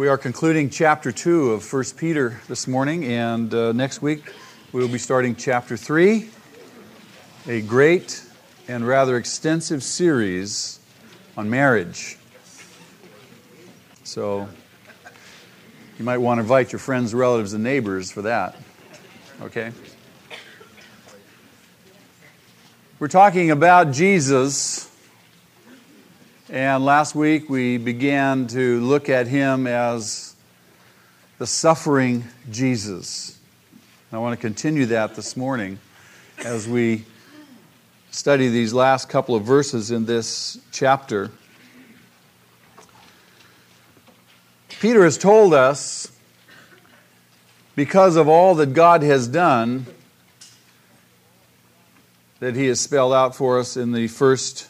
We are concluding chapter 2 of 1 Peter this morning, and uh, next week we will be starting chapter 3, a great and rather extensive series on marriage. So you might want to invite your friends, relatives, and neighbors for that. Okay? We're talking about Jesus and last week we began to look at him as the suffering Jesus. And I want to continue that this morning as we study these last couple of verses in this chapter. Peter has told us, because of all that God has done, that he has spelled out for us in the first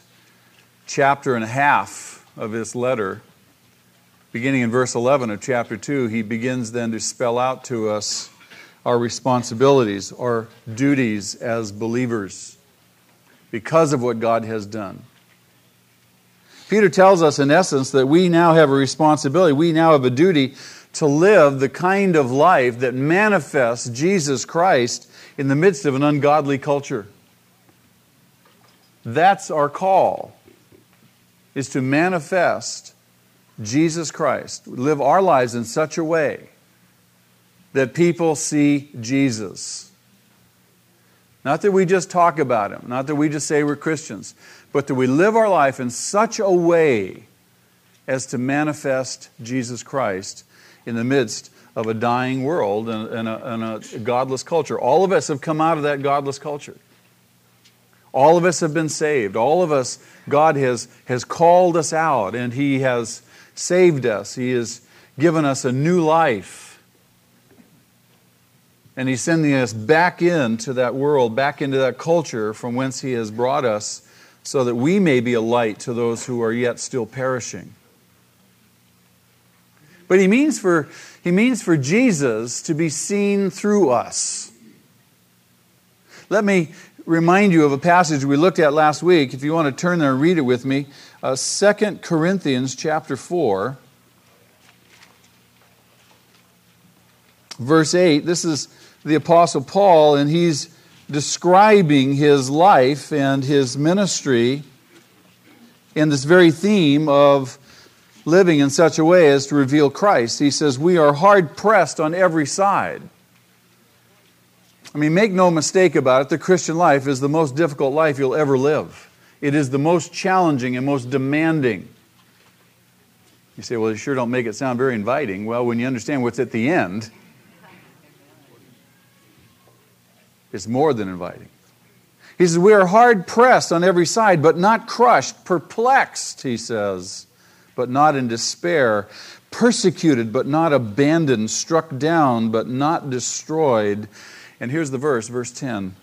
chapter and a half of his letter, beginning in verse 11 of chapter 2, he begins then to spell out to us our responsibilities, our duties as believers because of what God has done. Peter tells us, in essence, that we now have a responsibility, we now have a duty to live the kind of life that manifests Jesus Christ in the midst of an ungodly culture. That's our call is to manifest Jesus Christ, live our lives in such a way that people see Jesus. Not that we just talk about Him, not that we just say we're Christians, but that we live our life in such a way as to manifest Jesus Christ in the midst of a dying world and, a, and a godless culture. All of us have come out of that godless culture. All of us have been saved. All of us, God has, has called us out and He has saved us. He has given us a new life. And He's sending us back into that world, back into that culture from whence He has brought us, so that we may be a light to those who are yet still perishing. But He means for, he means for Jesus to be seen through us. Let me remind you of a passage we looked at last week. If you want to turn there and read it with me, uh, 2 Corinthians chapter 4, verse 8. This is the Apostle Paul, and he's describing his life and his ministry in this very theme of living in such a way as to reveal Christ. He says, We are hard pressed on every side I mean, make no mistake about it, the Christian life is the most difficult life you'll ever live. It is the most challenging and most demanding. You say, well, you sure don't make it sound very inviting. Well, when you understand what's at the end, it's more than inviting. He says, We are hard pressed on every side, but not crushed, perplexed, he says, but not in despair, persecuted, but not abandoned, struck down, but not destroyed and here's the verse, verse 10.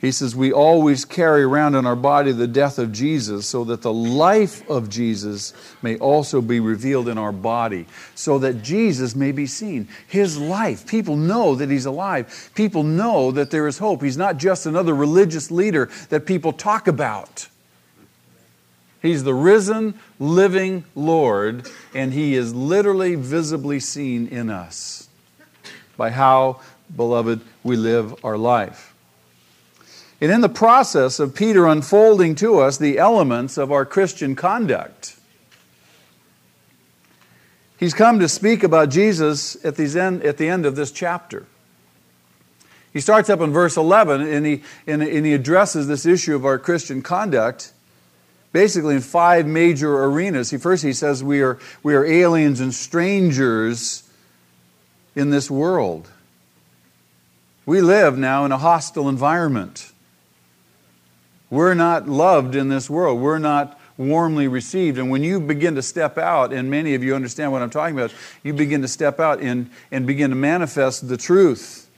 He says, We always carry around in our body the death of Jesus, so that the life of Jesus may also be revealed in our body, so that Jesus may be seen. His life. People know that He's alive. People know that there is hope. He's not just another religious leader that people talk about. He's the risen, living Lord, and He is literally visibly seen in us by how beloved, we live our life. And in the process of Peter unfolding to us the elements of our Christian conduct, he's come to speak about Jesus at end, at the end of this chapter. He starts up in verse 11 and he, and, and he addresses this issue of our Christian conduct basically in five major arenas. He, first, he says we are, we are aliens and strangers in this world. We live now in a hostile environment. We're not loved in this world. We're not warmly received. And when you begin to step out, and many of you understand what I'm talking about, you begin to step out and, and begin to manifest the truth.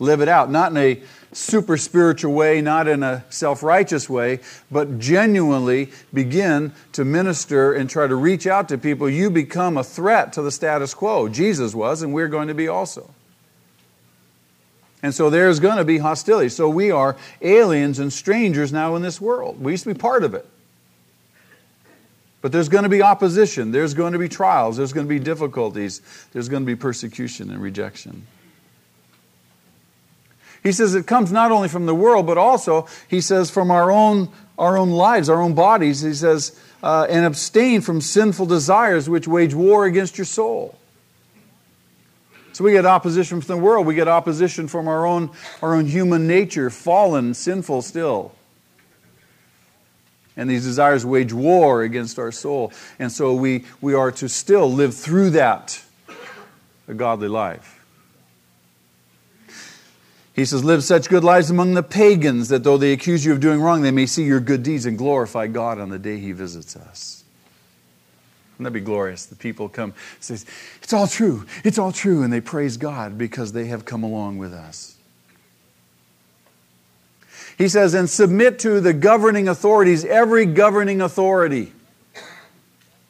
Live it out, not in a super spiritual way, not in a self righteous way, but genuinely begin to minister and try to reach out to people. You become a threat to the status quo. Jesus was, and we're going to be also. And so there's going to be hostility. So we are aliens and strangers now in this world. We used to be part of it. But there's going to be opposition, there's going to be trials, there's going to be difficulties, there's going to be persecution and rejection. He says it comes not only from the world, but also, he says, from our own, our own lives, our own bodies. He says, uh, and abstain from sinful desires which wage war against your soul. So we get opposition from the world. We get opposition from our own, our own human nature, fallen, sinful still. And these desires wage war against our soul. And so we, we are to still live through that, a godly life. He says, Live such good lives among the pagans that though they accuse you of doing wrong, they may see your good deeds and glorify God on the day He visits us. Wouldn't that be glorious? The people come, says, It's all true, it's all true, and they praise God because they have come along with us. He says, and submit to the governing authorities, every governing authority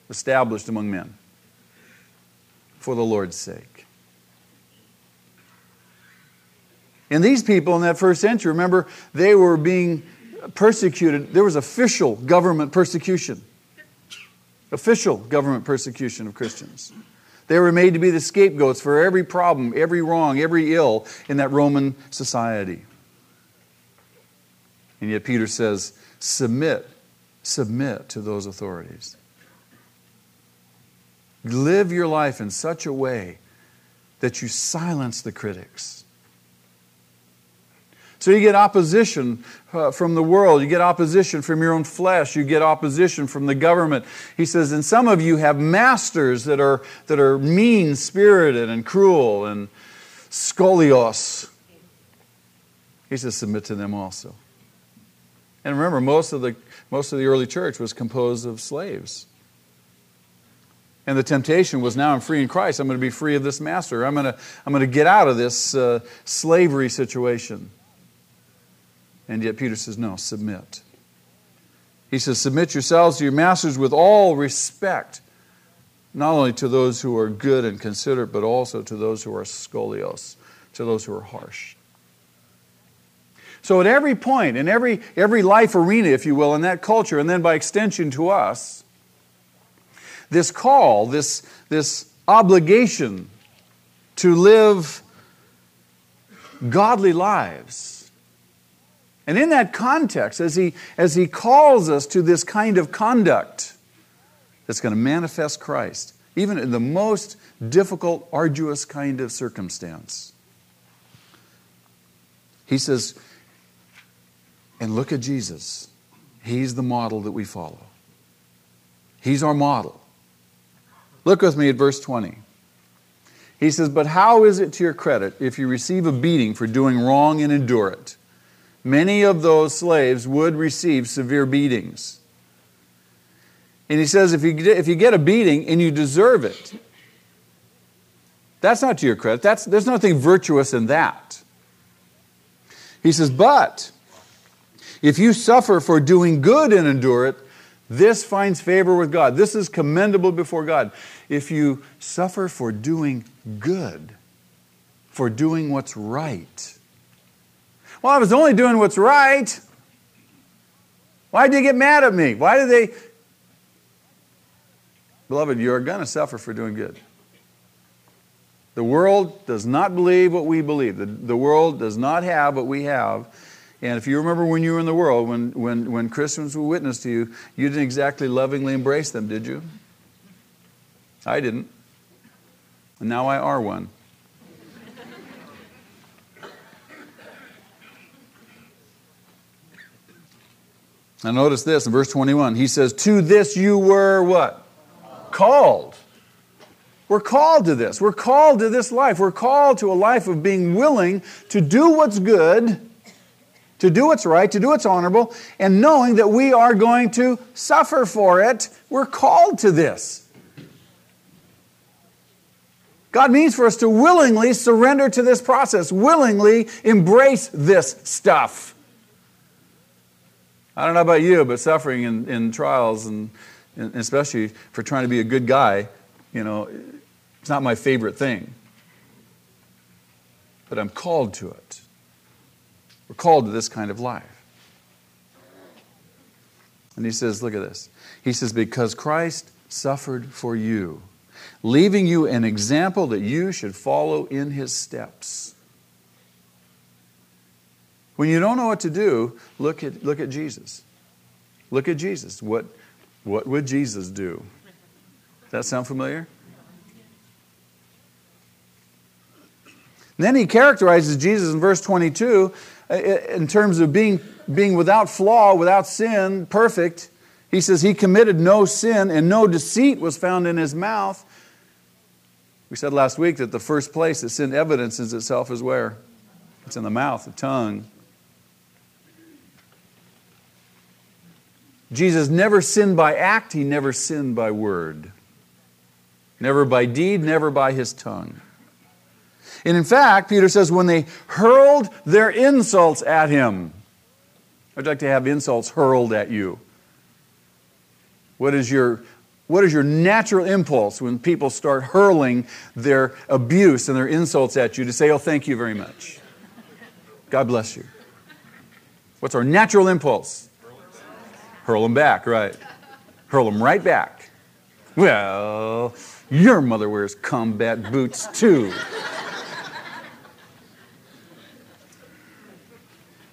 established among men for the Lord's sake. And these people in that first century, remember, they were being persecuted. There was official government persecution. Official government persecution of Christians. They were made to be the scapegoats for every problem, every wrong, every ill in that Roman society. And yet Peter says, submit, submit to those authorities. Live your life in such a way that you silence the critics so you get opposition uh, from the world, you get opposition from your own flesh, you get opposition from the government. He says, and some of you have masters that are, that are mean spirited and cruel and scolios. He says, submit to them also. And remember, most of the, most of the early church was composed of slaves. And the temptation was now I'm free in Christ. I'm going to be free of this master. I'm going to, I'm going to get out of this uh, slavery situation. And yet Peter says, no, submit. He says, submit yourselves to your masters with all respect, not only to those who are good and considerate, but also to those who are scolios, to those who are harsh. So at every point, in every, every life arena, if you will, in that culture, and then by extension to us, this call, this, this obligation to live godly lives and in that context, as he, as he calls us to this kind of conduct that's going to manifest Christ, even in the most difficult, arduous kind of circumstance, he says, and look at Jesus. He's the model that we follow. He's our model. Look with me at verse 20. He says, But how is it to your credit if you receive a beating for doing wrong and endure it? Many of those slaves would receive severe beatings. And he says, if you, if you get a beating and you deserve it, that's not to your credit. That's, there's nothing virtuous in that. He says, but if you suffer for doing good and endure it, this finds favor with God. This is commendable before God. If you suffer for doing good, for doing what's right, well, I was only doing what's right. Why did they get mad at me? Why did they? Beloved, you are going to suffer for doing good. The world does not believe what we believe. The, the world does not have what we have. And if you remember when you were in the world, when, when, when Christians were witness to you, you didn't exactly lovingly embrace them, did you? I didn't. And now I are one. Now notice this in verse 21. He says, To this you were what? Called. We're called to this. We're called to this life. We're called to a life of being willing to do what's good, to do what's right, to do what's honorable, and knowing that we are going to suffer for it. We're called to this. God means for us to willingly surrender to this process, willingly embrace this stuff. I don't know about you, but suffering in, in trials, and, and especially for trying to be a good guy, you know, it's not my favorite thing. But I'm called to it. We're called to this kind of life. And he says, look at this. He says, Because Christ suffered for you, leaving you an example that you should follow in his steps. When you don't know what to do, look at, look at Jesus. Look at Jesus. What, what would Jesus do? Does that sound familiar? Then he characterizes Jesus in verse 22 uh, in terms of being, being without flaw, without sin, perfect. He says he committed no sin and no deceit was found in his mouth. We said last week that the first place that sin evidences itself is where? It's in the mouth, the tongue. Jesus never sinned by act, he never sinned by word. Never by deed, never by his tongue. And in fact, Peter says, when they hurled their insults at him, I'd like to have insults hurled at you. What is your what is your natural impulse when people start hurling their abuse and their insults at you to say, Oh, thank you very much? God bless you. What's our natural impulse? Hurl them back, right. Hurl them right back. Well, your mother wears combat boots too.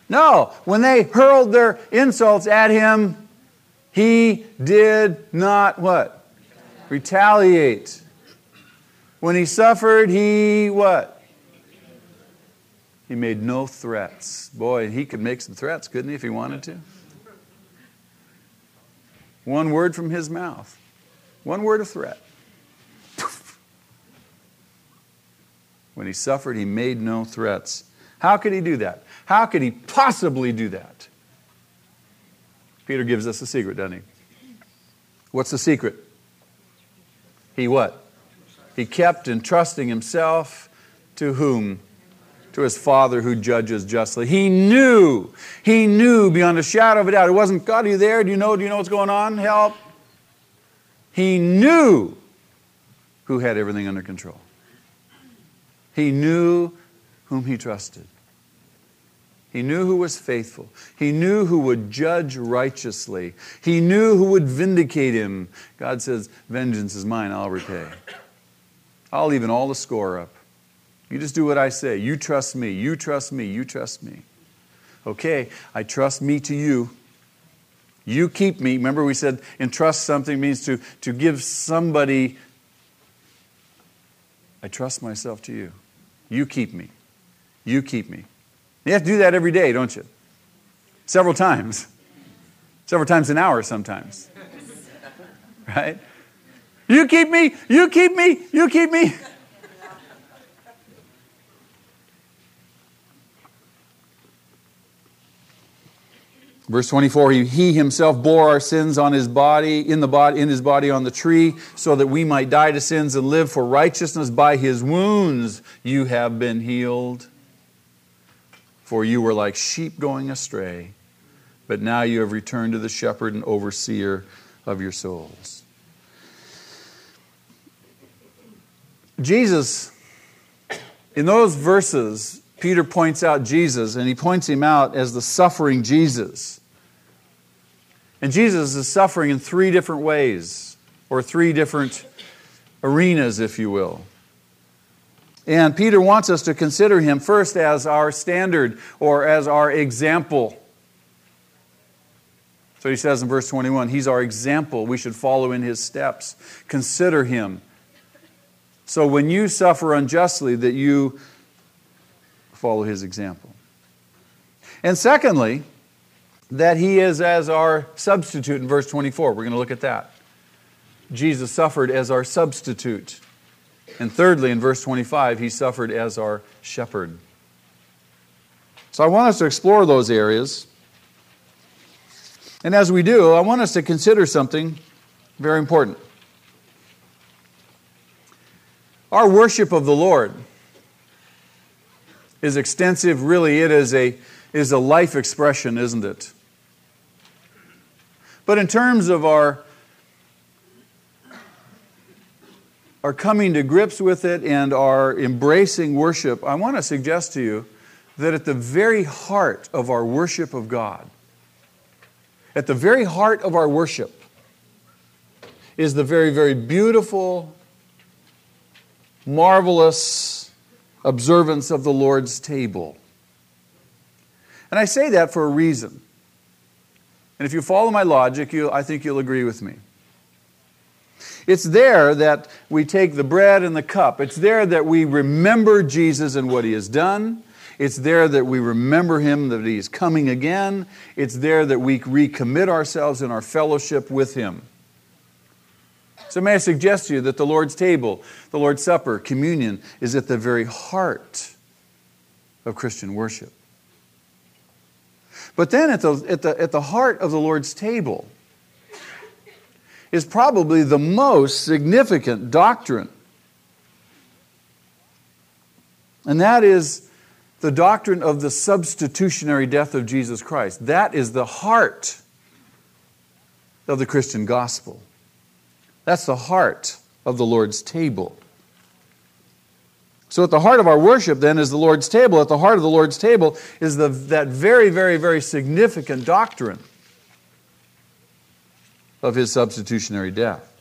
No, when they hurled their insults at him, he did not what? Retaliate. When he suffered, he what? He made no threats. Boy, he could make some threats, couldn't he, if he wanted to? One word from his mouth. One word of threat. When he suffered, he made no threats. How could he do that? How could he possibly do that? Peter gives us a secret, doesn't he? What's the secret? He what? He kept entrusting himself to whom? To his Father who judges justly. He knew, he knew beyond a shadow of a doubt. It wasn't, God, are you there? Do you know, do you know what's going on? Help. He knew who had everything under control. He knew whom he trusted. He knew who was faithful. He knew who would judge righteously. He knew who would vindicate him. God says, Vengeance is mine, I'll repay. I'll even all the score up. You just do what I say. You trust me. You trust me. You trust me. Okay, I trust me to you. You keep me. Remember, we said entrust something means to, to give somebody. I trust myself to you. You keep me. You keep me. You have to do that every day, don't you? Several times. Several times an hour sometimes. Right? You keep me, you keep me, you keep me. Verse 24, he, he, himself bore our sins on his body, in the body, in his body on the tree, so that we might die to sins and live for righteousness. By his wounds you have been healed. For you were like sheep going astray, but now you have returned to the shepherd and overseer of your souls. Jesus, in those verses, Peter points out Jesus, and he points him out as the suffering Jesus. And Jesus is suffering in three different ways, or three different arenas, if you will. And Peter wants us to consider him first as our standard or as our example. So he says in verse 21 He's our example. We should follow in his steps. Consider him. So when you suffer unjustly, that you follow his example. And secondly, that he is as our substitute in verse 24. We're going to look at that. Jesus suffered as our substitute. And thirdly, in verse 25, he suffered as our shepherd. So I want us to explore those areas. And as we do, I want us to consider something very important. Our worship of the Lord is extensive, really, it is a, is a life expression, isn't it? But in terms of our are coming to grips with it and are embracing worship, I want to suggest to you that at the very heart of our worship of God, At the very heart of our worship is the very, very beautiful, marvelous observance of the Lord's table. And I say that for a reason. And if you follow my logic, you, I think you'll agree with me. It's there that we take the bread and the cup. It's there that we remember Jesus and what he has done. It's there that we remember him, that he is coming again. It's there that we recommit ourselves in our fellowship with him. So, may I suggest to you that the Lord's table, the Lord's Supper, communion is at the very heart of Christian worship. But then at the, at the, at the heart of the Lord's table is probably the most significant doctrine. And that is the doctrine of the substitutionary death of Jesus Christ. That is the heart of the Christian gospel. That's the heart of the Lord's table. So, at the heart of our worship, then, is the Lord's table. At the heart of the Lord's table is the, that very, very, very significant doctrine of his substitutionary death.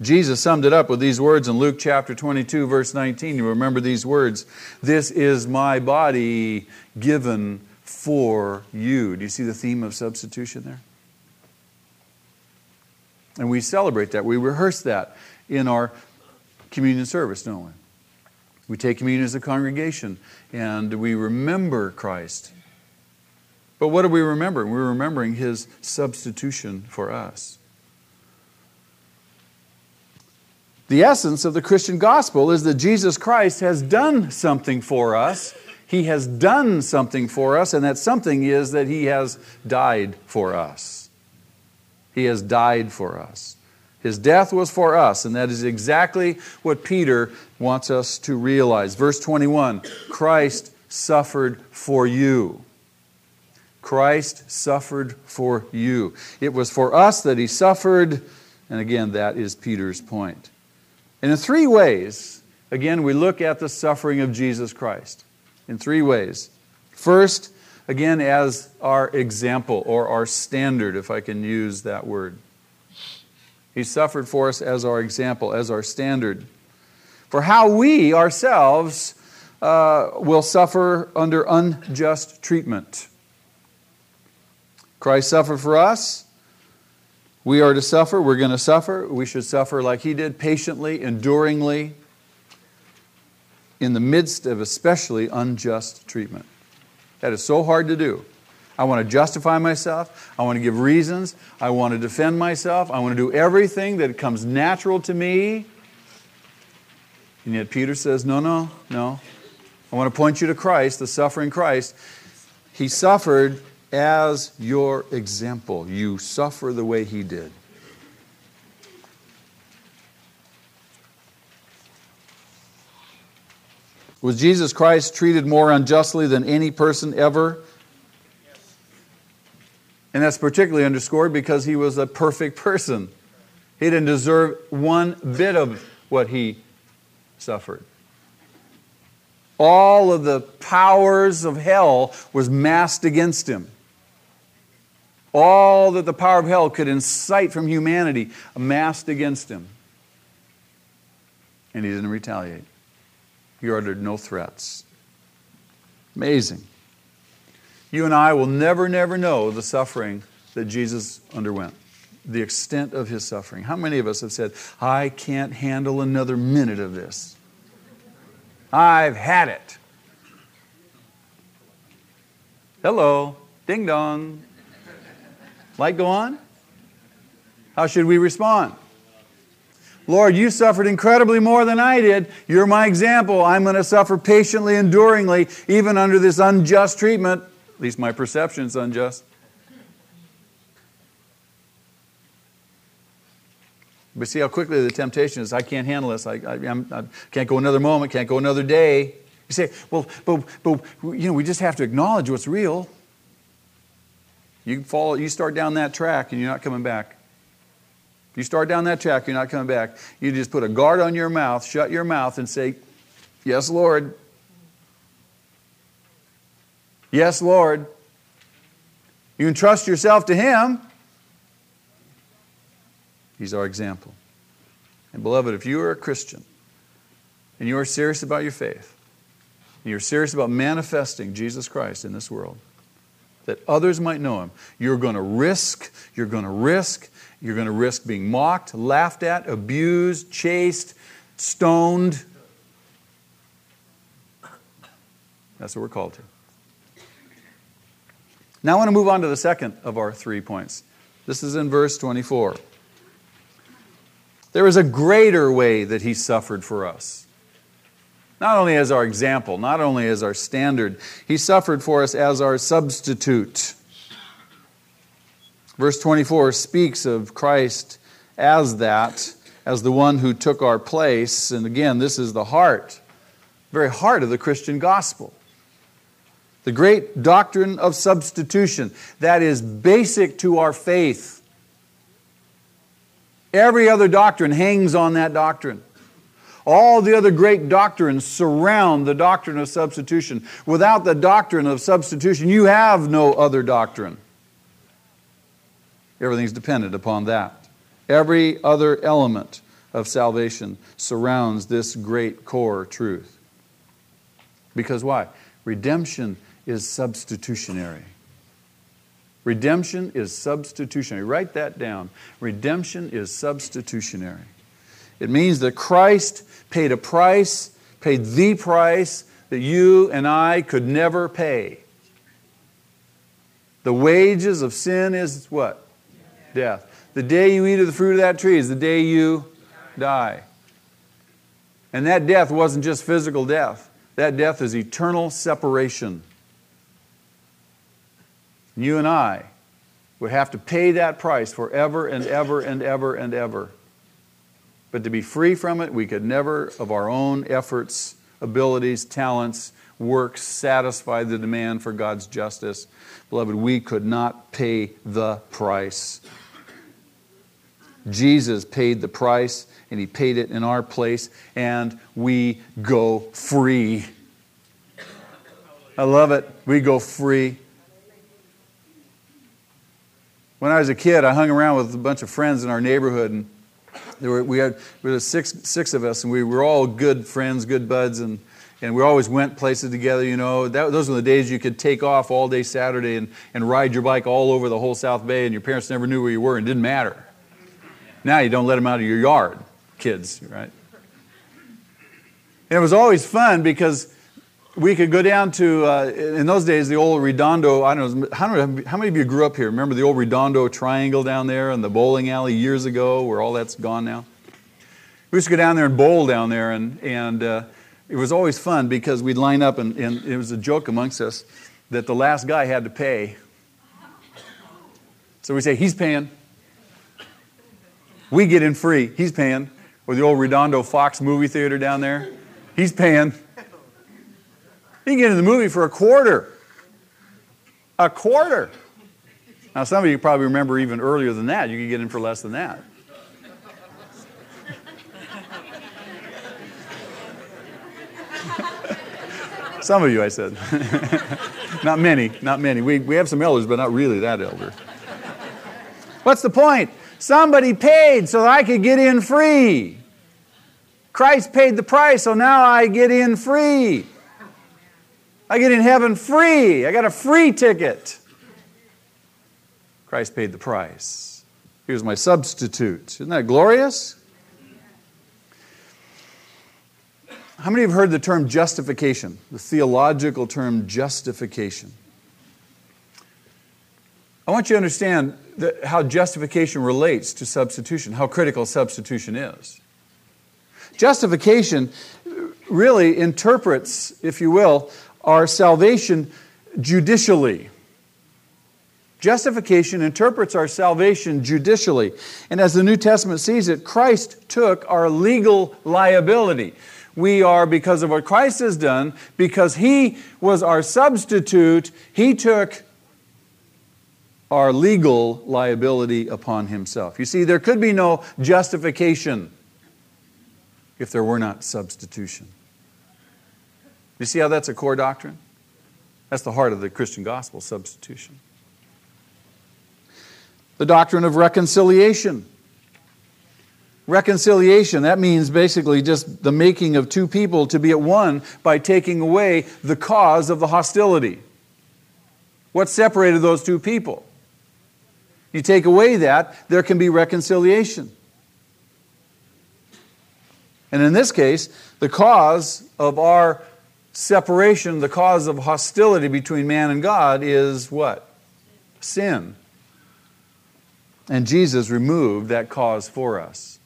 Jesus summed it up with these words in Luke chapter 22, verse 19. You remember these words This is my body given for you. Do you see the theme of substitution there? And we celebrate that. We rehearse that in our communion service, don't we? We take communion as a congregation and we remember Christ but what are we remembering? We're remembering his substitution for us. The essence of the Christian gospel is that Jesus Christ has done something for us. He has done something for us, and that something is that He has died for us. He has died for us. His death was for us, and that is exactly what Peter wants us to realize. Verse 21 Christ suffered for you. Christ suffered for you. It was for us that he suffered, and again, that is Peter's point. And in three ways, again, we look at the suffering of Jesus Christ. In three ways. First, again, as our example or our standard, if I can use that word. He suffered for us as our example, as our standard. For how we ourselves uh, will suffer under unjust treatment. Christ suffered for us. We are to suffer. We're going to suffer. We should suffer like He did, patiently, enduringly, in the midst of especially unjust treatment. That is so hard to do. I want to justify myself. I want to give reasons. I want to defend myself. I want to do everything that comes natural to me. And yet Peter says, No, no, no. I want to point you to Christ, the suffering Christ. He suffered as your example. You suffer the way he did. Was Jesus Christ treated more unjustly than any person ever? And that's particularly underscored because he was a perfect person. He didn't deserve one bit of what he suffered all of the powers of hell was massed against him all that the power of hell could incite from humanity amassed against him. And he didn't retaliate. He uttered no threats. Amazing. You and I will never, never know the suffering that Jesus underwent, the extent of his suffering. How many of us have said, I can't handle another minute of this? I've had it. Hello, ding dong. Light go on? How should we respond? Lord, you suffered incredibly more than I did. You're my example. I'm going to suffer patiently, enduringly, even under this unjust treatment. At least my perception is unjust. But see how quickly the temptation is I can't handle this. I, I, I, can't go another moment, can't go another day. You say, well, but, but you know, we just have to acknowledge what's real. You follow, you start down that track and you're not coming back. You start down that track, you're not coming back. You just put a guard on your mouth, shut your mouth, and say, Yes, Lord. Yes, Lord. You can trust yourself to Him. He's our example. And beloved, if you are a Christian and you are serious about your faith, and you're serious about manifesting Jesus Christ in this world, that others might know Him, you're going to risk, you're going to risk, you're going to risk being mocked, laughed at, abused, chased, stoned. That's what we're called to. Now I want to move on to the second of our three points. This is in verse 24. There is a greater way that he suffered for us. Not only as our example, not only as our standard, he suffered for us as our substitute. Verse 24 speaks of Christ as that, as the one who took our place. And again, this is the heart, very heart of the Christian gospel. The great doctrine of substitution that is basic to our faith. Every other doctrine hangs on that doctrine. All the other great doctrines surround the doctrine of substitution. Without the doctrine of substitution, you have no other doctrine. Everything's dependent upon that. Every other element of salvation surrounds this great core truth. Because why? Redemption is substitutionary. Redemption is substitutionary. Write that down. Redemption is substitutionary. It means that Christ paid a price, paid the price that you and I could never pay. The wages of sin is what? Death. The day you eat of the fruit of that tree is the day you die. And that death wasn't just physical death, that death is eternal separation. You and I would have to pay that price forever and ever and ever and ever. But to be free from it, we could never, of our own efforts, abilities, talents, works, satisfy the demand for God's justice. Beloved, we could not pay the price. Jesus paid the price, and He paid it in our place, and we go free. I love it. We go free. When I was a kid, I hung around with a bunch of friends in our neighborhood, and there were, we had there were six, six of us, and we were all good friends, good buds, and, and we always went places together. You know, that, those were the days you could take off all day Saturday and, and ride your bike all over the whole South Bay, and your parents never knew where you were, and it didn't matter. Now you don't let them out of your yard, kids, right? And it was always fun because we could go down to, uh, in those days, the old Redondo. I don't know, how many, of you grew up here? Remember the old Redondo Triangle down there and the bowling alley years ago where all that's gone now? We used to go down there and bowl down there, and, and uh, it was always fun because we'd line up, and, and it was a joke amongst us that the last guy had to pay. So we say, he's paying. We get in free. He's paying. Or the old Redondo Fox movie theater down there. He's paying. You can get in the movie for a quarter. A quarter. Now, some of you probably remember even earlier than that. You could get in for less than that. some of you, I said. not many, not many. We, we have some elders, but not really that elder. What's the point? Somebody paid so I could get in free. Christ paid the price, so now I get in free. I get in heaven free. I got a free ticket. Christ paid the price. He was my substitute. Isn't that glorious? How many have heard the term justification, the theological term justification? I want you to understand that how justification relates to substitution, how critical substitution is. Justification really interprets, if you will, our salvation judicially. Justification interprets our salvation judicially. And as the New Testament sees it, Christ took our legal liability. We are, because of what Christ has done, because He was our substitute, He took our legal liability upon Himself. You see, there could be no justification if there were not substitution. You see how that's a core doctrine? That's the heart of the Christian gospel substitution. The doctrine of reconciliation. Reconciliation, that means basically just the making of two people to be at one by taking away the cause of the hostility. What separated those two people? You take away that, there can be reconciliation. And in this case, the cause of our separation, the cause of hostility between man and God is what? Sin. And Jesus removed that cause for us.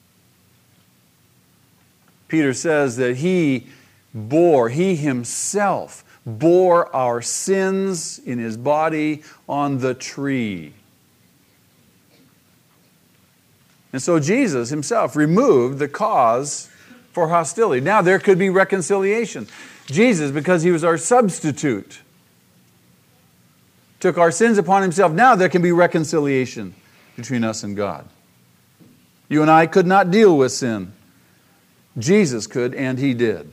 Peter says that he bore, he himself bore our sins in his body on the tree. And so Jesus himself removed the cause for hostility. Now there could be reconciliation. Jesus, because he was our substitute, took our sins upon himself. Now there can be reconciliation between us and God. You and I could not deal with sin. Jesus could, and he did.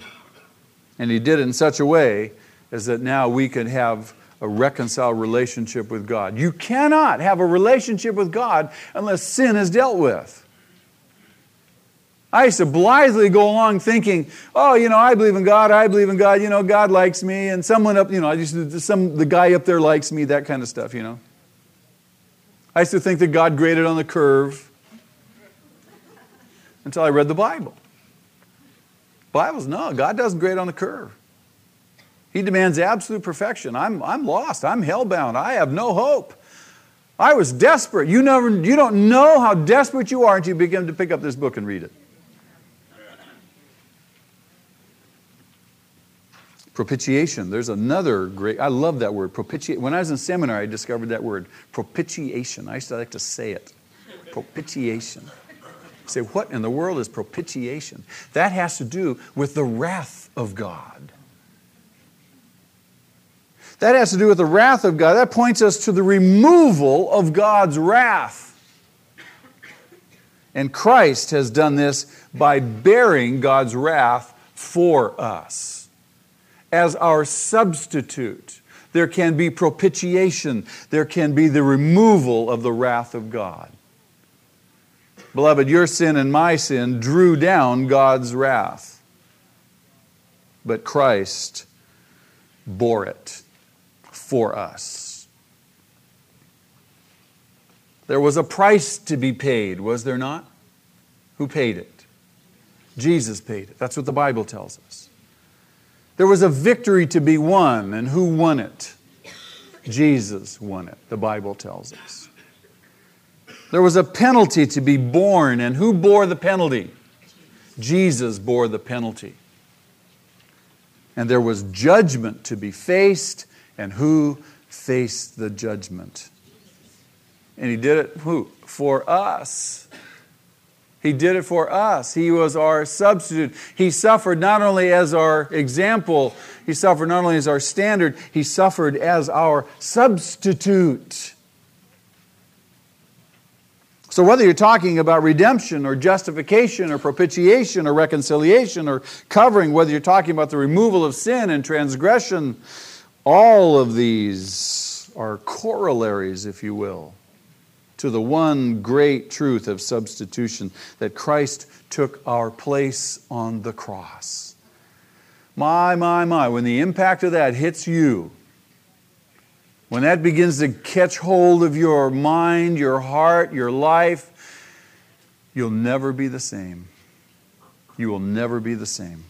And he did it in such a way as that now we could have a reconciled relationship with God. You cannot have a relationship with God unless sin is dealt with. I used to blithely go along thinking, oh, you know, I believe in God, I believe in God, you know, God likes me, and someone up, you know, I used to, some, the guy up there likes me, that kind of stuff, you know. I used to think that God graded on the curve until I read the Bible. Bibles, no, God doesn't grade on the curve. He demands absolute perfection. I'm, I'm lost. I'm hellbound. I have no hope. I was desperate. You, never, you don't know how desperate you are until you begin to pick up this book and read it. Propitiation. There's another great, I love that word, propitiate. When I was in seminary, I discovered that word, propitiation. I used to like to say it. Propitiation say, what in the world is propitiation? That has to do with the wrath of God. That has to do with the wrath of God. That points us to the removal of God's wrath. And Christ has done this by bearing God's wrath for us. As our substitute, there can be propitiation, there can be the removal of the wrath of God. Beloved, your sin and my sin drew down God's wrath. But Christ bore it for us. There was a price to be paid, was there not? Who paid it? Jesus paid it. That's what the Bible tells us. There was a victory to be won, and who won it? Jesus won it, the Bible tells us. There was a penalty to be borne, and who bore the penalty? Jesus bore the penalty. And there was judgment to be faced, and who faced the judgment? And he did it who? For us. He did it for us. He was our substitute. He suffered not only as our example, he suffered not only as our standard, he suffered as our substitute. So, whether you're talking about redemption or justification or propitiation or reconciliation or covering, whether you're talking about the removal of sin and transgression, all of these are corollaries, if you will, to the one great truth of substitution that Christ took our place on the cross. My, my, my, when the impact of that hits you, when that begins to catch hold of your mind, your heart, your life, you'll never be the same. You will never be the same.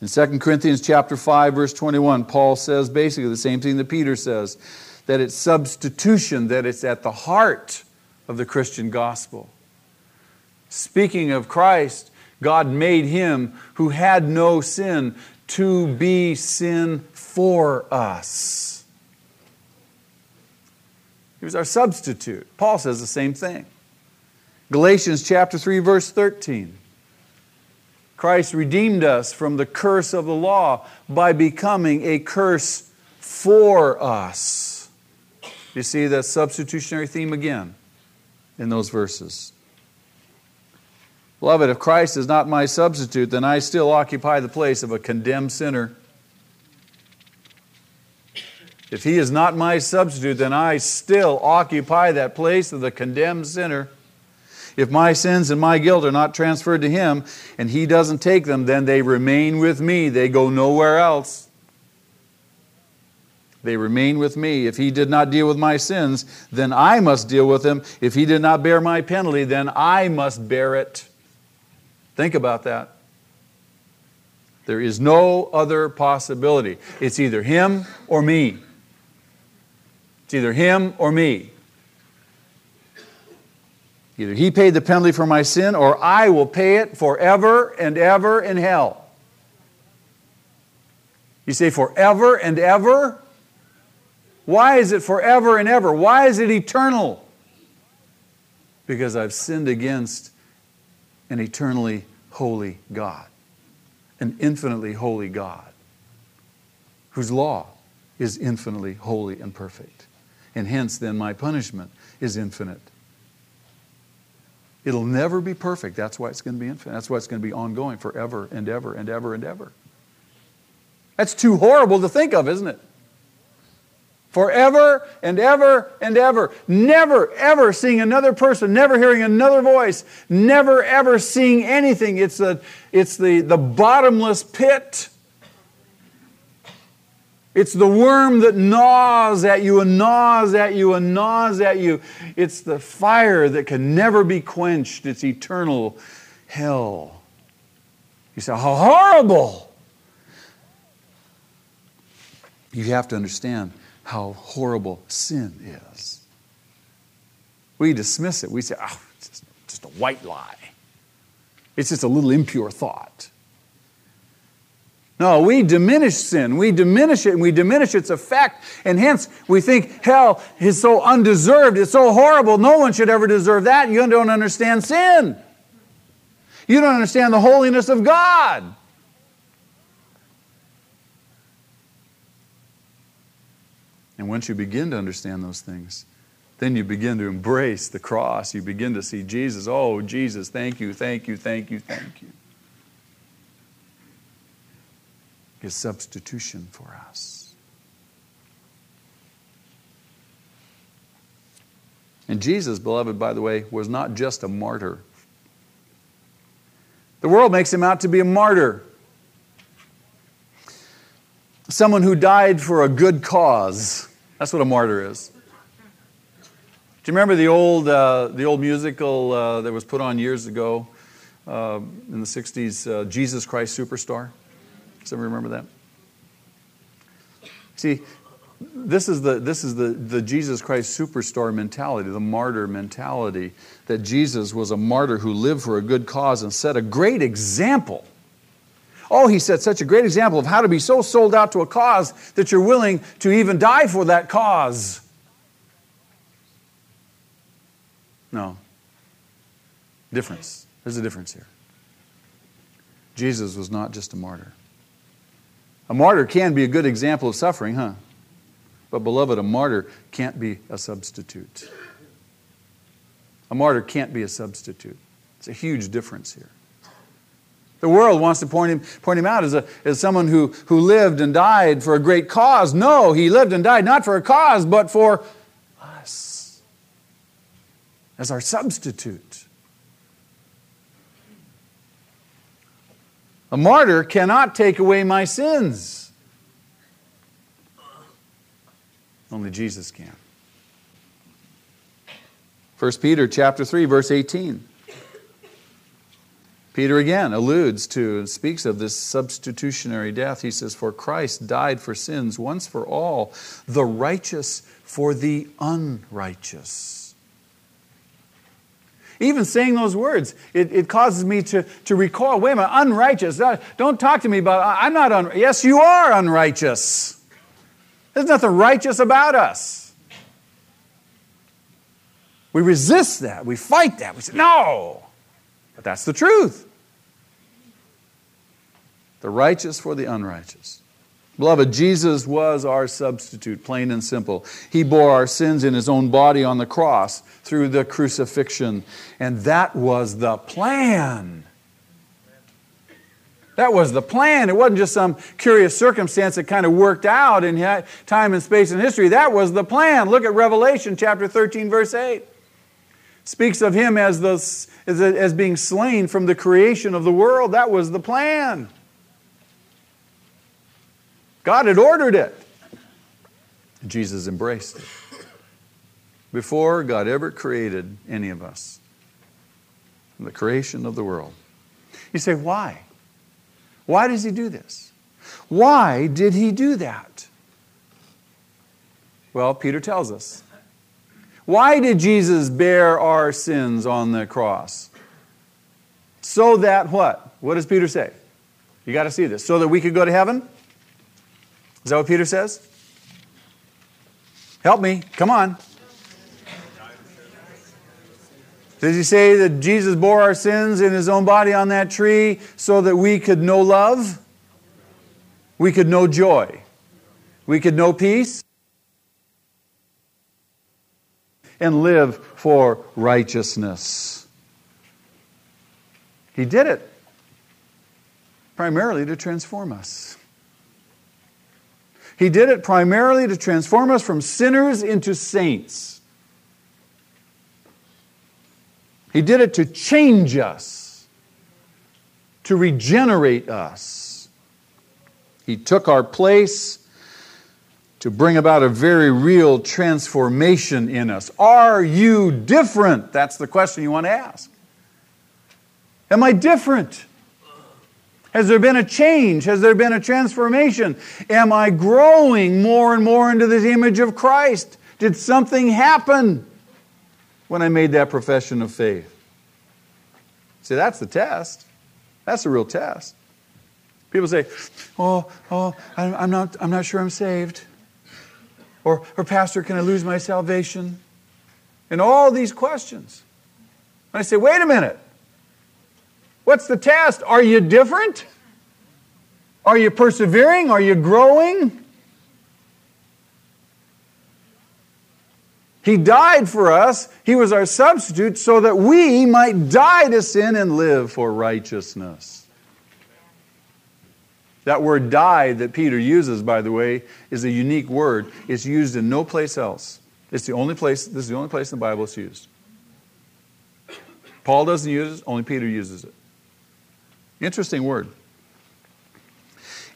In 2 Corinthians chapter 5 verse 21, Paul says basically the same thing that Peter says, that it's substitution, that it's at the heart of the Christian gospel. Speaking of Christ, God made him who had no sin to be sin for us. He was our substitute. Paul says the same thing. Galatians chapter 3 verse 13. Christ redeemed us from the curse of the law by becoming a curse for us. You see that substitutionary theme again in those verses. Beloved, if Christ is not my substitute, then I still occupy the place of a condemned sinner. If he is not my substitute, then I still occupy that place of the condemned sinner. If my sins and my guilt are not transferred to him and he doesn't take them, then they remain with me. They go nowhere else. They remain with me. If he did not deal with my sins, then I must deal with them. If he did not bear my penalty, then I must bear it. Think about that. There is no other possibility. It's either him or me. It's either him or me. Either he paid the penalty for my sin or I will pay it forever and ever in hell. You say forever and ever? Why is it forever and ever? Why is it eternal? Because I've sinned against an eternally holy God, an infinitely holy God, whose law is infinitely holy and perfect and hence then my punishment is infinite. It'll never be perfect. That's why it's going to be infinite. That's why it's going to be ongoing forever and ever and ever and ever. That's too horrible to think of, isn't it? Forever and ever and ever. Never, ever seeing another person, never hearing another voice, never, ever seeing anything. It's, a, it's the, the bottomless pit it's the worm that gnaws at you and gnaws at you and gnaws at you. It's the fire that can never be quenched. It's eternal hell. You say, How horrible! You have to understand how horrible sin is. We dismiss it. We say, Oh, it's just, a white lie. It's just a little impure thought. No, we diminish sin. We diminish it and we diminish its effect. And hence we think hell is so undeserved. It's so horrible. No one should ever deserve that. You don't understand sin. You don't understand the holiness of God. And once you begin to understand those things, then you begin to embrace the cross. You begin to see Jesus. Oh, Jesus, thank you, thank you, thank you, thank you. His substitution for us. And Jesus, beloved, by the way, was not just a martyr. The world makes him out to be a martyr. Someone who died for a good cause. That's what a martyr is. Do you remember the old, uh, the old musical uh, that was put on years ago uh, in the 60s, uh, Jesus Christ Superstar? Anyone remember that? See, this is the, this is the, the Jesus Christ superstar mentality, the martyr mentality, that Jesus was a martyr who lived for a good cause and set a great example. Oh, he set such a great example of how to be so sold out to a cause that you're willing to even die for that cause. No. Difference. There's a difference here. Jesus was not just a martyr. A martyr can be a good example of suffering, huh? But, beloved, a martyr can't be a substitute. A martyr can't be a substitute. It's a huge difference here. The world wants to point him, point him out as, a, as someone who, who lived and died for a great cause. No, he lived and died not for a cause, but for us as our substitute. A martyr cannot take away my sins. Only Jesus can. 1 Peter chapter 3 verse 18. Peter again alludes to and speaks of this substitutionary death. He says, For Christ died for sins once for all, the righteous for the unrighteous even saying those words, it, it causes me to, to recall wait a minute, unrighteous. Uh, don't talk to me about, I'm not un. Yes, you are unrighteous. There's nothing righteous about us. We resist that. We fight that. We say, no. But that's the truth. The righteous for the unrighteous. Beloved, Jesus was our substitute, plain and simple. He bore our sins in his own body on the cross through the crucifixion. And that was the plan. That was the plan. It wasn't just some curious circumstance that kind of worked out in time and space and history. That was the plan. Look at Revelation chapter 13, verse 8. Speaks of him as, the, as, as being slain from the creation of the world. That was the plan. God had ordered it. Jesus embraced it. Before God ever created any of us, the creation of the world. You say, why? Why does he do this? Why did he do that? Well, Peter tells us. Why did Jesus bear our sins on the cross? So that what? What does Peter say? You got to see this. So that we could go to heaven? Is that what Peter says? Help me. Come on. Does he say that Jesus bore our sins in his own body on that tree so that we could know love? We could know joy. We could know peace? And live for righteousness. He did it primarily to transform us. He did it primarily to transform us from sinners into saints. He did it to change us, to regenerate us. He took our place to bring about a very real transformation in us. Are you different? That's the question you want to ask. Am I different? Has there been a change? Has there been a transformation? Am I growing more and more into this image of Christ? Did something happen when I made that profession of faith? See, that's the test. That's the real test. People say, Oh, oh, I'm not, I'm not sure I'm saved. Or, or, Pastor, can I lose my salvation? And all these questions. And I say, Wait a minute. What's the test? Are you different? Are you persevering? Are you growing? He died for us. He was our substitute so that we might die to sin and live for righteousness. That word die that Peter uses, by the way, is a unique word. It's used in no place else. It's the only place, this is the only place in the Bible it's used. Paul doesn't use it, only Peter uses it. Interesting word.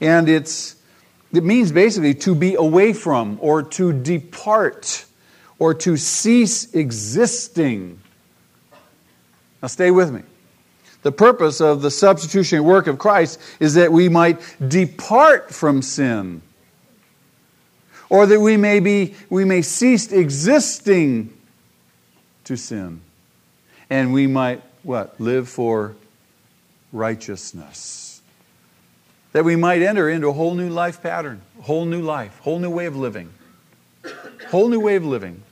And it's, it means basically to be away from or to depart or to cease existing. Now, stay with me. The purpose of the substitutionary work of Christ is that we might depart from sin, or that we may, be, we may cease existing to sin, and we might, what? Live for righteousness. That we might enter into a whole new life pattern, A whole new life, whole new way of living. Whole new way of living.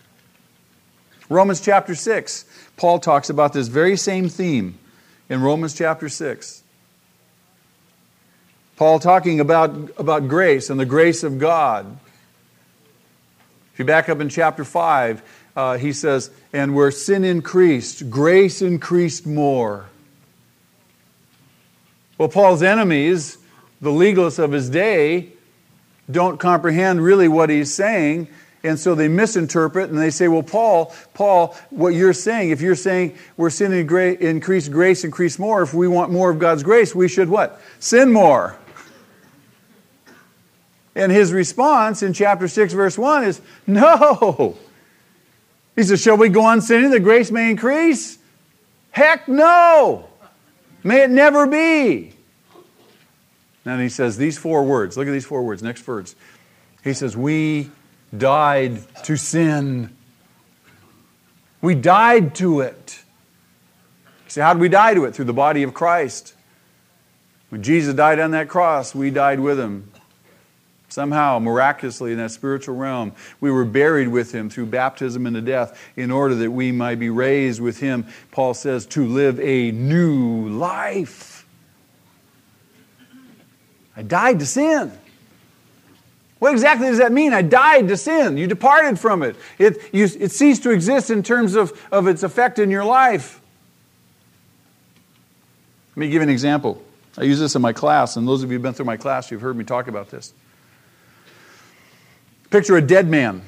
Romans chapter 6, Paul talks about this very same theme in Romans chapter 6. Paul talking about, about grace and the grace of God. If you back up in chapter 5, uh, he says, And where sin increased, grace increased more. Well, Paul's enemies, the legalists of his day, don't comprehend really what he's saying. And so they misinterpret and they say, well, Paul, Paul, what you're saying, if you're saying we're sinning gra- increase grace, increase more, if we want more of God's grace, we should what? Sin more. And his response in chapter 6, verse 1 is no. He says, Shall we go on sinning that grace may increase? Heck no. May it never be. And he says these four words. Look at these four words. Next words. He says, We died to sin. We died to it. See, how did we die to it? Through the body of Christ. When Jesus died on that cross, we died with him. Somehow, miraculously, in that spiritual realm, we were buried with him through baptism into death in order that we might be raised with him, Paul says, to live a new life. I died to sin. What exactly does that mean? I died to sin. You departed from it. It, you, it ceased to exist in terms of, of its effect in your life. Let me give you an example. I use this in my class, and those of you who've been through my class, you've heard me talk about this. Picture a dead man.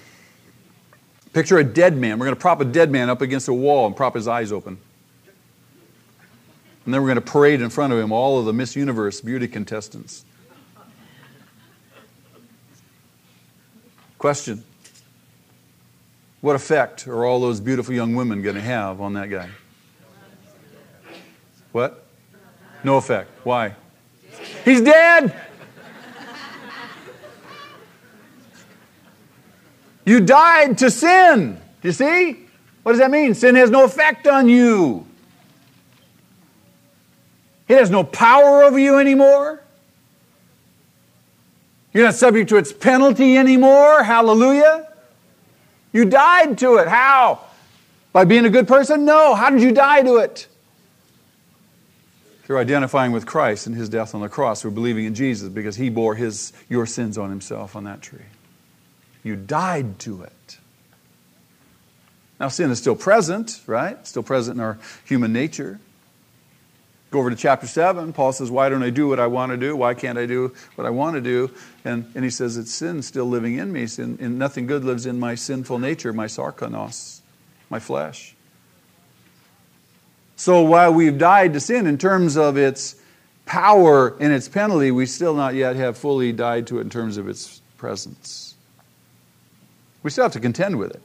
Picture a dead man. We're going to prop a dead man up against a wall and prop his eyes open. And then we're going to parade in front of him all of the Miss Universe beauty contestants. Question What effect are all those beautiful young women going to have on that guy? What? No effect. Why? He's dead! You died to sin. You see? What does that mean? Sin has no effect on you. It has no power over you anymore. You're not subject to its penalty anymore. Hallelujah. You died to it. How? By being a good person? No. How did you die to it? Through identifying with Christ and his death on the cross, through believing in Jesus because he bore his, your sins on himself on that tree. You died to it. Now, sin is still present, right? Still present in our human nature. Go over to chapter 7. Paul says, Why don't I do what I want to do? Why can't I do what I want to do? And, and he says, It's sin still living in me. Sin, and nothing good lives in my sinful nature, my sarkonos, my flesh. So while we've died to sin in terms of its power and its penalty, we still not yet have fully died to it in terms of its presence. We still have to contend with it.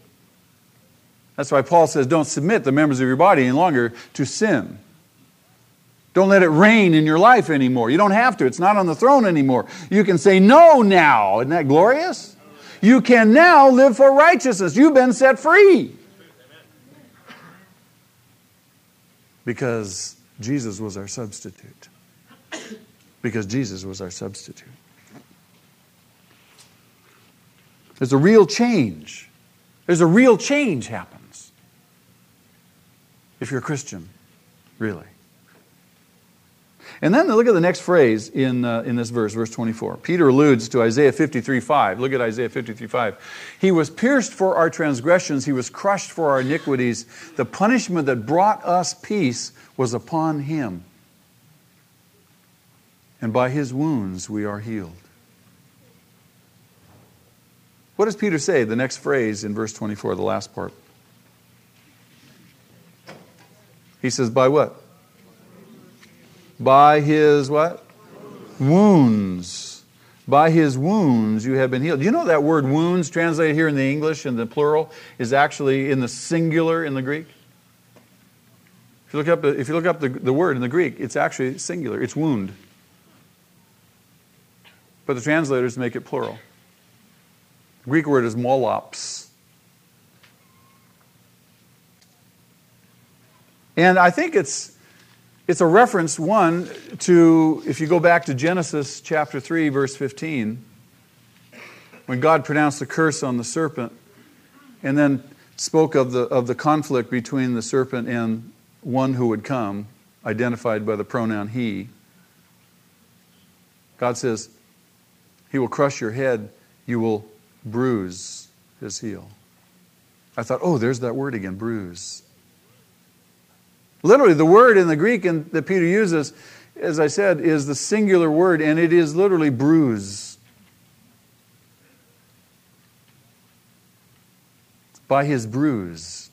That's why Paul says, Don't submit the members of your body any longer to sin. Don't let it reign in your life anymore. You don't have to. It's not on the throne anymore. You can say no now. Isn't that glorious? You can now live for righteousness. You've been set free. Because Jesus was our substitute. Because Jesus was our substitute. There's a real change. There's a real change happens. If you're a Christian, really. And then look at the next phrase in, uh, in this verse, verse 24. Peter alludes to Isaiah 53 5. Look at Isaiah 53 5. He was pierced for our transgressions, he was crushed for our iniquities. The punishment that brought us peace was upon him. And by his wounds we are healed. What does Peter say? The next phrase in verse 24, the last part. He says, By what? By his what? Wounds. By his wounds you have been healed. Do you know that word wounds, translated here in the English in the plural, is actually in the singular in the Greek? If you look up, if you look up the, the word in the Greek, it's actually singular. It's wound. But the translators make it plural. Greek word is molops. And I think it's it's a reference, one, to, if you go back to Genesis chapter 3, verse 15, when God pronounced the curse on the serpent and then spoke of the, of the conflict between the serpent and one who would come, identified by the pronoun he. God says, He will crush your head, you will bruise his heel. I thought, oh, there's that word again, bruise. Literally, the word in the Greek in, that Peter uses, as I said, is the singular word, and it is literally bruise. By his bruise.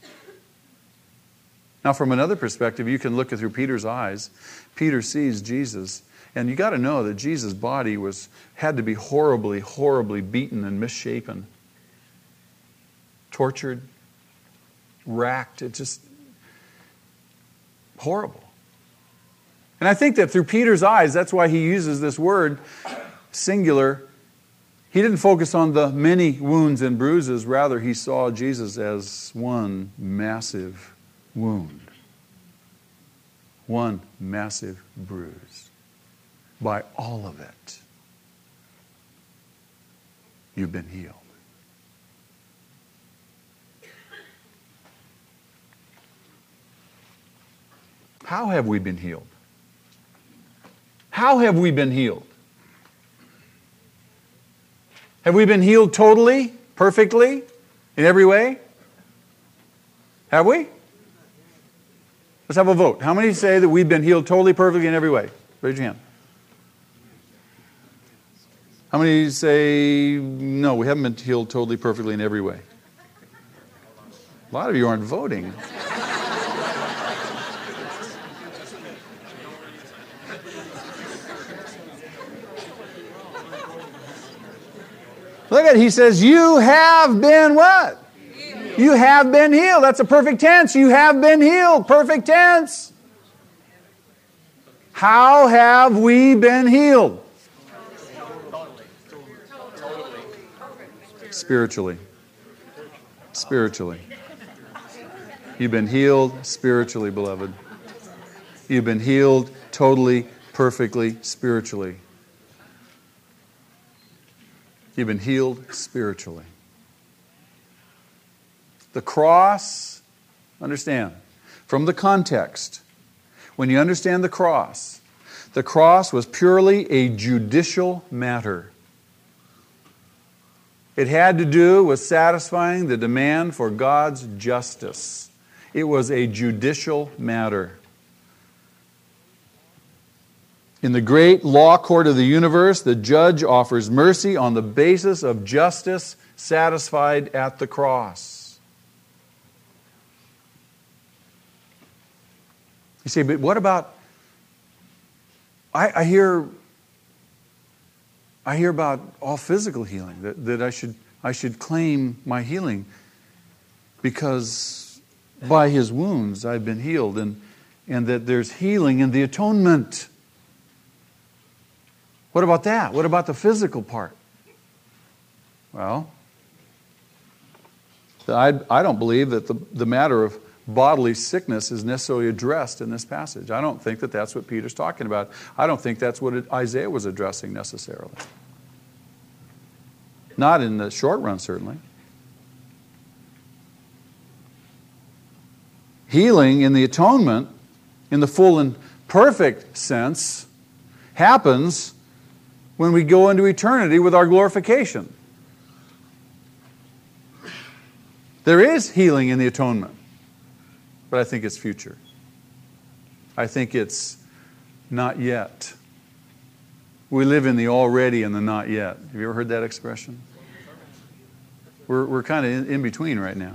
Now, from another perspective, you can look through Peter's eyes. Peter sees Jesus, and you got to know that Jesus' body was had to be horribly, horribly beaten and misshapen, tortured, racked. It just horrible. And I think that through Peter's eyes, that's why he uses this word, singular. He didn't focus on the many wounds and bruises, rather, he saw Jesus as one massive wound, one massive bruise. By all of it, you've been healed. How have we been healed? How have we been healed? Have we been healed totally, perfectly, in every way? Have we? Let's have a vote. How many say that we've been healed totally, perfectly, in every way? Raise your hand. How many say, no, we haven't been healed totally, perfectly in every way? A lot of you aren't voting. Look at it. He says, You have been what? Healed. You have been healed. That's a perfect tense. You have been healed. Perfect tense. How have we been healed? Spiritually. Spiritually. You've been healed spiritually, beloved. You've been healed totally, perfectly, spiritually. You've been healed spiritually. The cross, understand, from the context, when you understand the cross, the cross was purely a judicial matter. It had to do with satisfying the demand for God's justice. It was a judicial matter. In the great law court of the universe, the judge offers mercy on the basis of justice satisfied at the cross. You say, but what about? I, I hear. I hear about all physical healing that, that I should I should claim my healing because by his wounds I've been healed and, and that there's healing in the atonement. What about that? What about the physical part? Well, I, I don't believe that the, the matter of bodily sickness is necessarily addressed in this passage. I don't think that that's what Peter's talking about. I don't think that's what Isaiah was addressing necessarily. Not in the short run, certainly. Healing in the atonement, in the full and perfect sense, happens when we go into eternity with our glorification. There is healing in the atonement, but I think it's future. I think it's not yet. We live in the already and the not yet. Have you ever heard that expression? We're, we're kind of in, in between right now.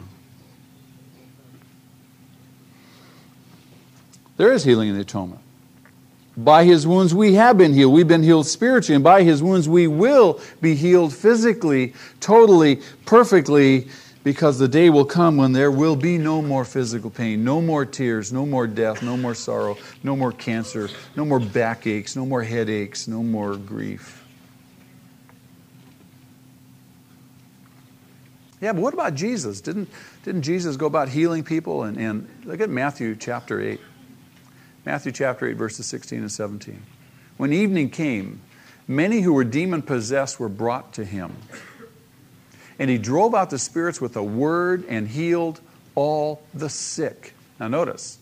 There is healing in the atonement. By his wounds we have been healed. We've been healed spiritually, and by his wounds we will be healed physically, totally, perfectly, because the day will come when there will be no more physical pain, no more tears, no more death, no more sorrow, no more cancer, no more backaches, no more headaches, no more grief. Yeah, but what about Jesus? Didn't, didn't Jesus go about healing people? And, and look at Matthew chapter 8. Matthew chapter 8, verses 16 and 17. When evening came, many who were demon possessed were brought to him. And he drove out the spirits with a word and healed all the sick. Now, notice,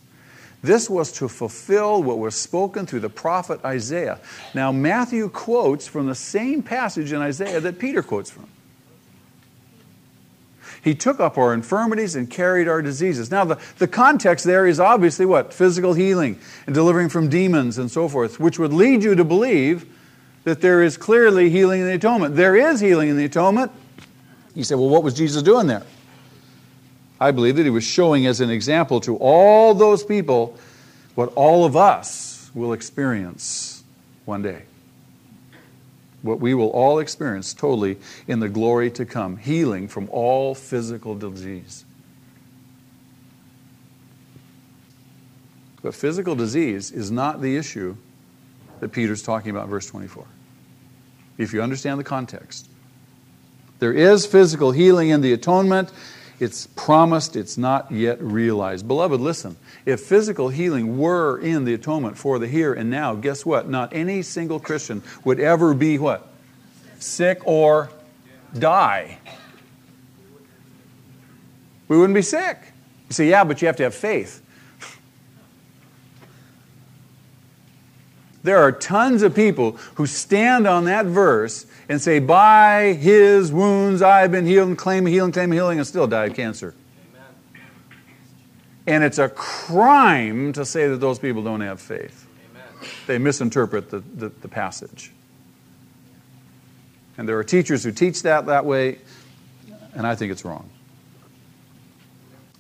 this was to fulfill what was spoken through the prophet Isaiah. Now, Matthew quotes from the same passage in Isaiah that Peter quotes from. He took up our infirmities and carried our diseases. Now, the, the context there is obviously what? Physical healing and delivering from demons and so forth, which would lead you to believe that there is clearly healing in the atonement. There is healing in the atonement. You say, well, what was Jesus doing there? I believe that he was showing as an example to all those people what all of us will experience one day what we will all experience totally in the glory to come healing from all physical disease. But physical disease is not the issue that Peter's talking about verse 24. If you understand the context, there is physical healing in the atonement. It's promised, it's not yet realized. Beloved, listen. If physical healing were in the atonement for the here and now, guess what? Not any single Christian would ever be what? Sick or die. We wouldn't be sick. You say, yeah, but you have to have faith. There are tons of people who stand on that verse and say, By his wounds I've been healed, and claim healing, claim healing, and still die of cancer. Amen. And it's a crime to say that those people don't have faith. Amen. They misinterpret the, the, the passage. And there are teachers who teach that that way, and I think it's wrong.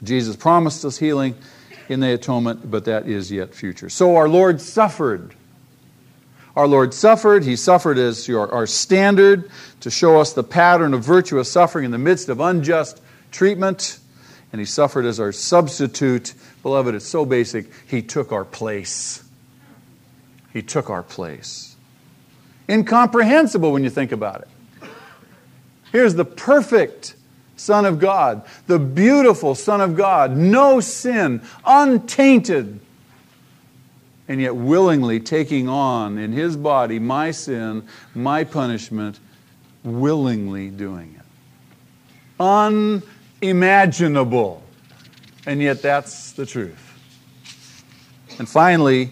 Jesus promised us healing in the atonement, but that is yet future. So our Lord suffered. Our Lord suffered. He suffered as your, our standard to show us the pattern of virtuous suffering in the midst of unjust treatment. And He suffered as our substitute. Beloved, it's so basic. He took our place. He took our place. Incomprehensible when you think about it. Here's the perfect Son of God, the beautiful Son of God, no sin, untainted, and yet willingly taking on in His body my sin, my punishment, willingly doing it. Unimaginable. And yet that's the truth. And finally,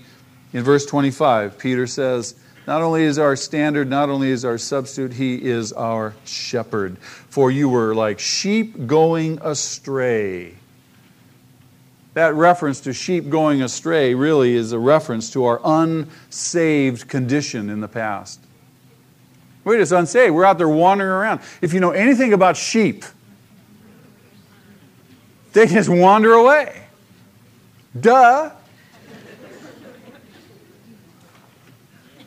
in verse 25, Peter says, not only is our standard, not only is our substitute, he is our shepherd. For you were like sheep going astray. That reference to sheep going astray really is a reference to our unsaved condition in the past. We're just unsaved. We're out there wandering around. If you know anything about sheep, they just wander away. Duh.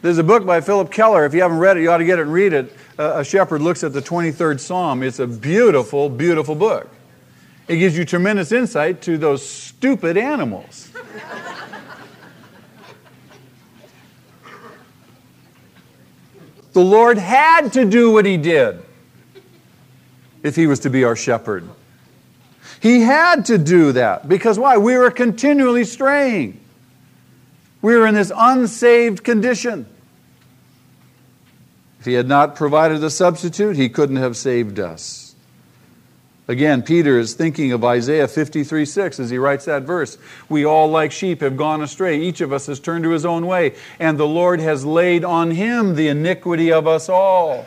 There's a book by Phillip Keller. If you haven't read it, you ought to get it and read it. A shepherd looks at the 23rd Psalm. It's a beautiful, beautiful book. It gives you tremendous insight to those stupid animals. the Lord had to do what He did if He was to be our shepherd. He had to do that because why? We were continually straying. We were in this unsaved condition. If he had not provided a substitute, he couldn't have saved us. Again, Peter is thinking of Isaiah 53 6 as he writes that verse. We all, like sheep, have gone astray. Each of us has turned to his own way, and the Lord has laid on him the iniquity of us all.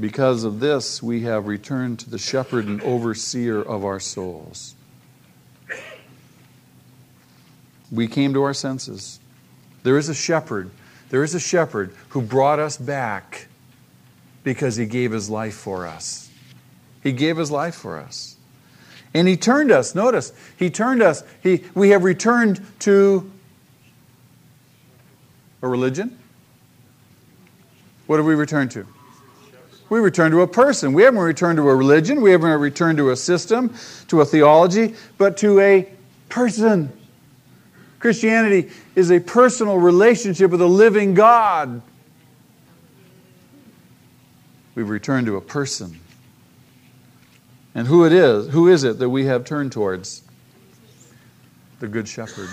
Because of this, we have returned to the shepherd and overseer of our souls. we came to our senses. There is a shepherd. There is a shepherd who brought us back because he gave his life for us. He gave his life for us. And he turned us, notice, he turned us. He, we have returned to a religion. What have we returned to? We return to a person. We haven't returned to a religion. We haven't returned to a system, to a theology, but to a person. Christianity is a personal relationship with a living God. We've returned to a person. And who it is, who is it that we have turned towards? The Good Shepherd.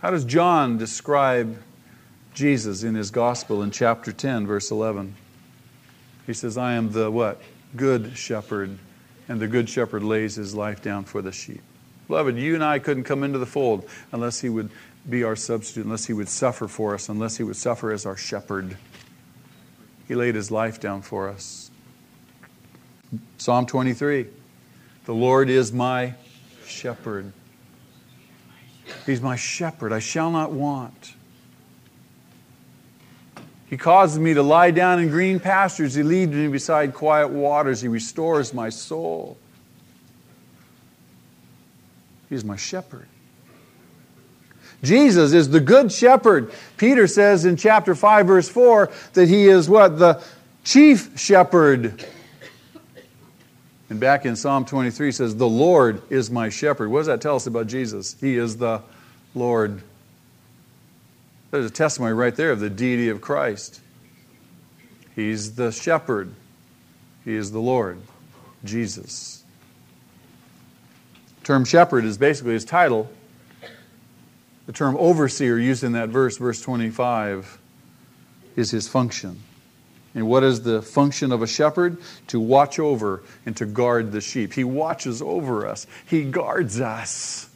How does John describe Jesus in his gospel in chapter 10, verse 11? He says, I am the what? Good shepherd, and the good shepherd lays his life down for the sheep. Beloved, you and I couldn't come into the fold unless He would be our substitute, unless He would suffer for us, unless He would suffer as our shepherd. He laid His life down for us. Psalm 23 The Lord is my shepherd. He's my shepherd. I shall not want. He causes me to lie down in green pastures. He leads me beside quiet waters. He restores my soul. He's my shepherd. Jesus is the good shepherd. Peter says in chapter 5, verse 4, that he is what? The chief shepherd. And back in Psalm 23 says, The Lord is my shepherd. What does that tell us about Jesus? He is the Lord. There's a testimony right there of the deity of Christ. He's the shepherd, He is the Lord, Jesus term shepherd is basically his title. The term overseer used in that verse, verse 25, is his function. And what is the function of a shepherd? To watch over and to guard the sheep. He watches over us, he guards us.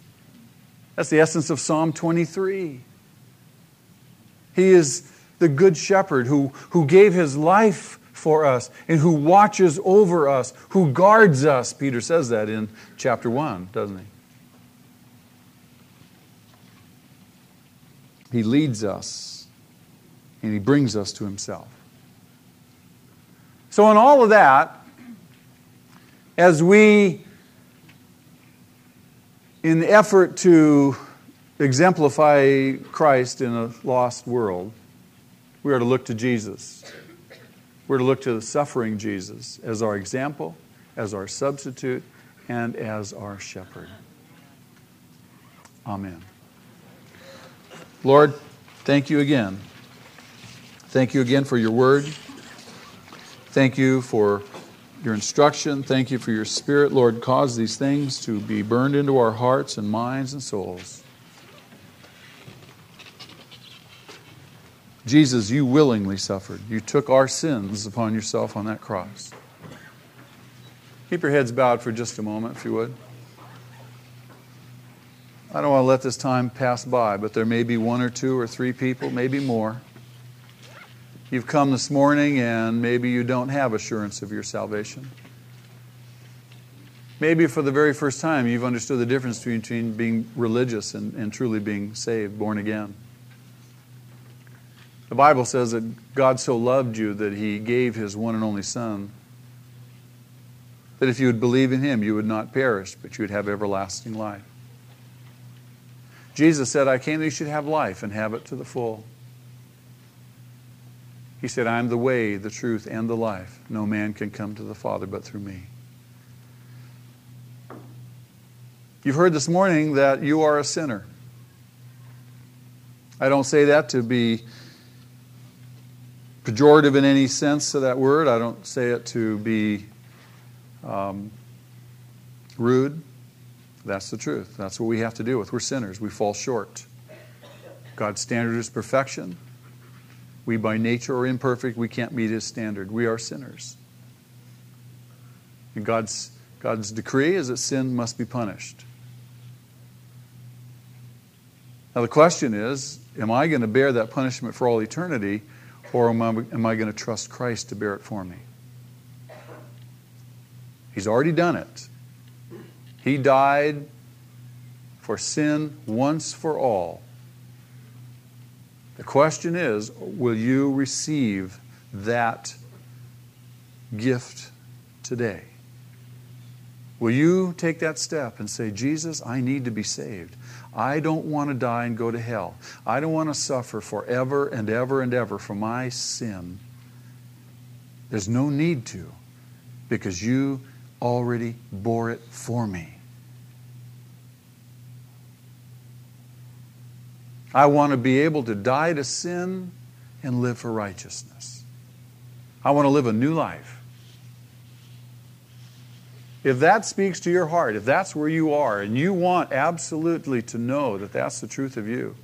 That's the essence of Psalm 23. He is the good shepherd who, who gave his life for us and who watches over us, who guards us. Peter says that in chapter 1, doesn't he? He leads us and He brings us to Himself. So, in all of that, as we, in the effort to exemplify Christ in a lost world, we are to look to Jesus. We're to look to the suffering Jesus as our example, as our substitute, and as our shepherd. Amen. Lord, thank you again. Thank you again for your word. Thank you for your instruction. Thank you for your spirit. Lord, cause these things to be burned into our hearts and minds and souls. Jesus, you willingly suffered. You took our sins upon yourself on that cross. Keep your heads bowed for just a moment, if you would. I don't want to let this time pass by, but there may be one or two or three people, maybe more. You've come this morning and maybe you don't have assurance of your salvation. Maybe for the very first time you've understood the difference between being religious and, and truly being saved, born again. The Bible says that God so loved you that he gave his one and only Son, that if you would believe in him, you would not perish, but you would have everlasting life. Jesus said, I came that you should have life and have it to the full. He said, I am the way, the truth, and the life. No man can come to the Father but through me. You've heard this morning that you are a sinner. I don't say that to be pejorative in any sense of that word. I don't say it to be um, rude. That's the truth. That's what we have to deal with. We're sinners. We fall short. God's standard is perfection. We, by nature, are imperfect. We can't meet His standard. We are sinners. And God's, God's decree is that sin must be punished. Now, the question is am I going to bear that punishment for all eternity, or am I, am I going to trust Christ to bear it for me? He's already done it. He died for sin once for all. The question is will you receive that gift today? Will you take that step and say, Jesus, I need to be saved? I don't want to die and go to hell. I don't want to suffer forever and ever and ever for my sin. There's no need to because you already bore it for me. I want to be able to die to sin and live for righteousness. I want to live a new life. If that speaks to your heart, if that's where you are, and you want absolutely to know that that's the truth of you,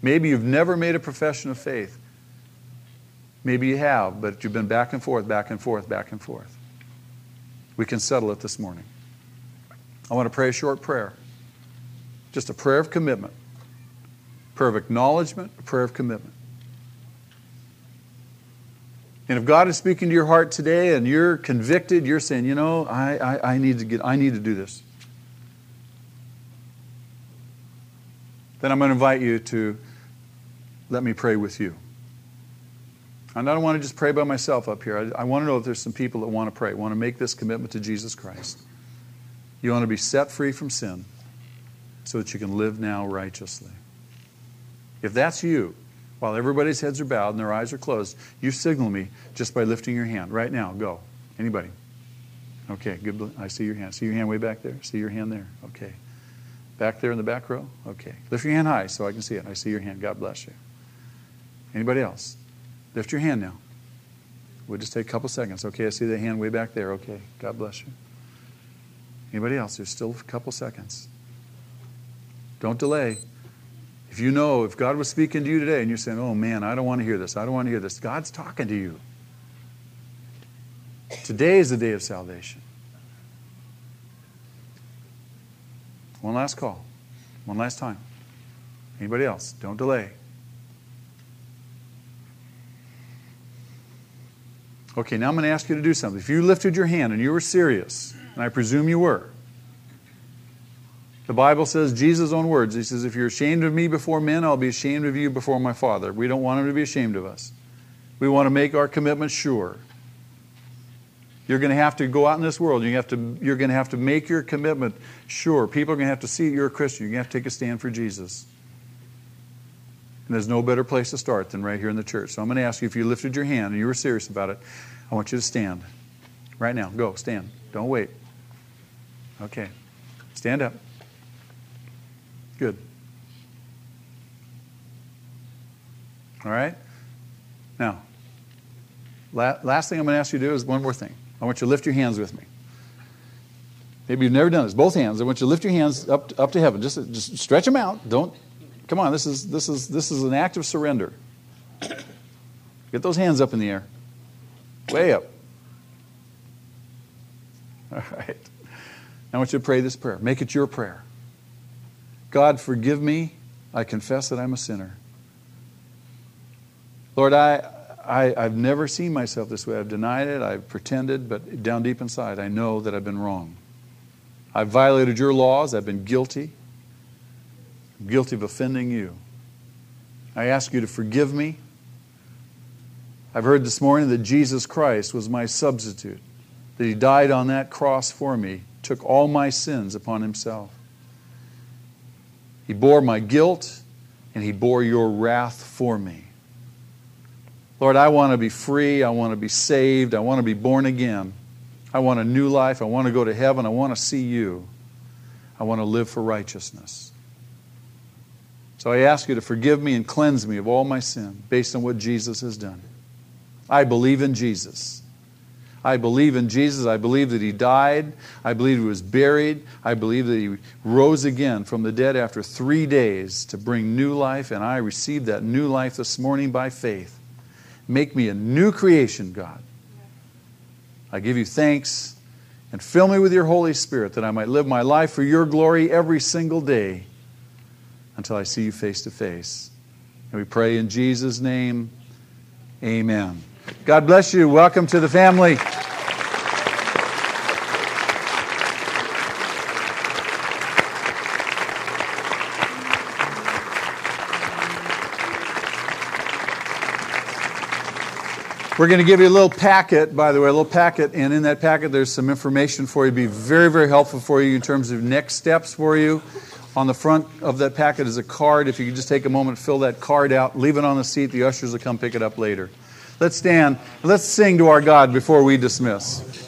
maybe you've never made a profession of faith. Maybe you have, but you've been back and forth, back and forth, back and forth. We can settle it this morning. I want to pray a short prayer, just a prayer of commitment prayer of acknowledgement, a prayer of commitment. And if God is speaking to your heart today and you're convicted, you're saying, you know, I, I, I, need to get I need to do this. Then I'm going to invite you to let me pray with you. And I don't want to just pray by myself up here. I, I want to know if there's some people that want to pray, want to make this commitment to Jesus Christ. You want to be set free from sin so that you can live now righteously. If that's you, while everybody's heads are bowed and their eyes are closed, you signal me just by lifting your hand. Right now, go. Anybody? Okay, good. I see your hand. See your hand way back there? See your hand there? Okay. Back there in the back row? Okay. Lift your hand high so I can see it. I see your hand. God bless you. Anybody else? Lift your hand now. We'll just take a couple seconds. Okay, I see the hand way back there. Okay, God bless you. Anybody else? There's still a couple seconds. Don't delay. If you know, if God was speaking to you today and you're saying, oh man, I don't want to hear this, I don't want to hear this, God's talking to you. Today is the day of salvation. One last call. One last time. Anybody else? Don't delay. Okay, now I'm going to ask you to do something. If you lifted your hand and you were serious, and I presume you were, The Bible says, Jesus' own words, He says, If you're ashamed of me before men, I'll be ashamed of you before my Father. We don't want Him to be ashamed of us. We want to make our commitment sure. You're going to have to go out in this world. You have to, you're going to have to make your commitment sure. People are going to have to see you're a Christian. You're going to have to take a stand for Jesus. And there's no better place to start than right here in the church. So I'm going to ask you if you lifted your hand and you were serious about it, I want you to stand. Right now. Go, stand. Don't wait. Okay. Stand up. Good. All right? Now, last thing I'm going to ask you to do is one more thing. I want you to lift your hands with me. Maybe you've never done this. Both hands. I want you to lift your hands up, up to heaven. Just, just stretch them out. Don't. Come on. This is, this, is, this is an act of surrender. Get those hands up in the air. Way up. All right. I want you to pray this prayer. Make it your prayer. God, forgive me. I confess that I'm a sinner. Lord, I, I, have never seen myself this way. I've denied it, I've pretended, but down deep inside, I know that I've been wrong. I've violated your laws, I've been guilty. Guilty of offending you. I ask you to forgive me. I've heard this morning that Jesus Christ was my substitute, that He died on that cross for me, took all my sins upon Himself. He bore my guilt, and He bore your wrath for me. Lord, I want to be free. I want to be saved. I want to be born again. I want a new life. I want to go to heaven. I want to see you. I want to live for righteousness. So I ask you to forgive me and cleanse me of all my sin based on what Jesus has done. I believe in Jesus. I believe in Jesus. I believe that He died. I believe He was buried. I believe that He rose again from the dead after three days to bring new life, and I received that new life this morning by faith. Make me a new creation, God. I give you thanks and fill me with your Holy Spirit that I might live my life for your glory every single day until I see you face to face. And we pray in Jesus' name, amen. God bless you. Welcome to the family. We're going to give you a little packet, by the way, a little packet, and in that packet there's some information for you. It'd be very, very helpful for you in terms of next steps for you. On the front of that packet is a card. If you could just take a moment, fill that card out, leave it on the seat. The ushers will come pick it up later. Let's stand. Let's sing to our God before we dismiss.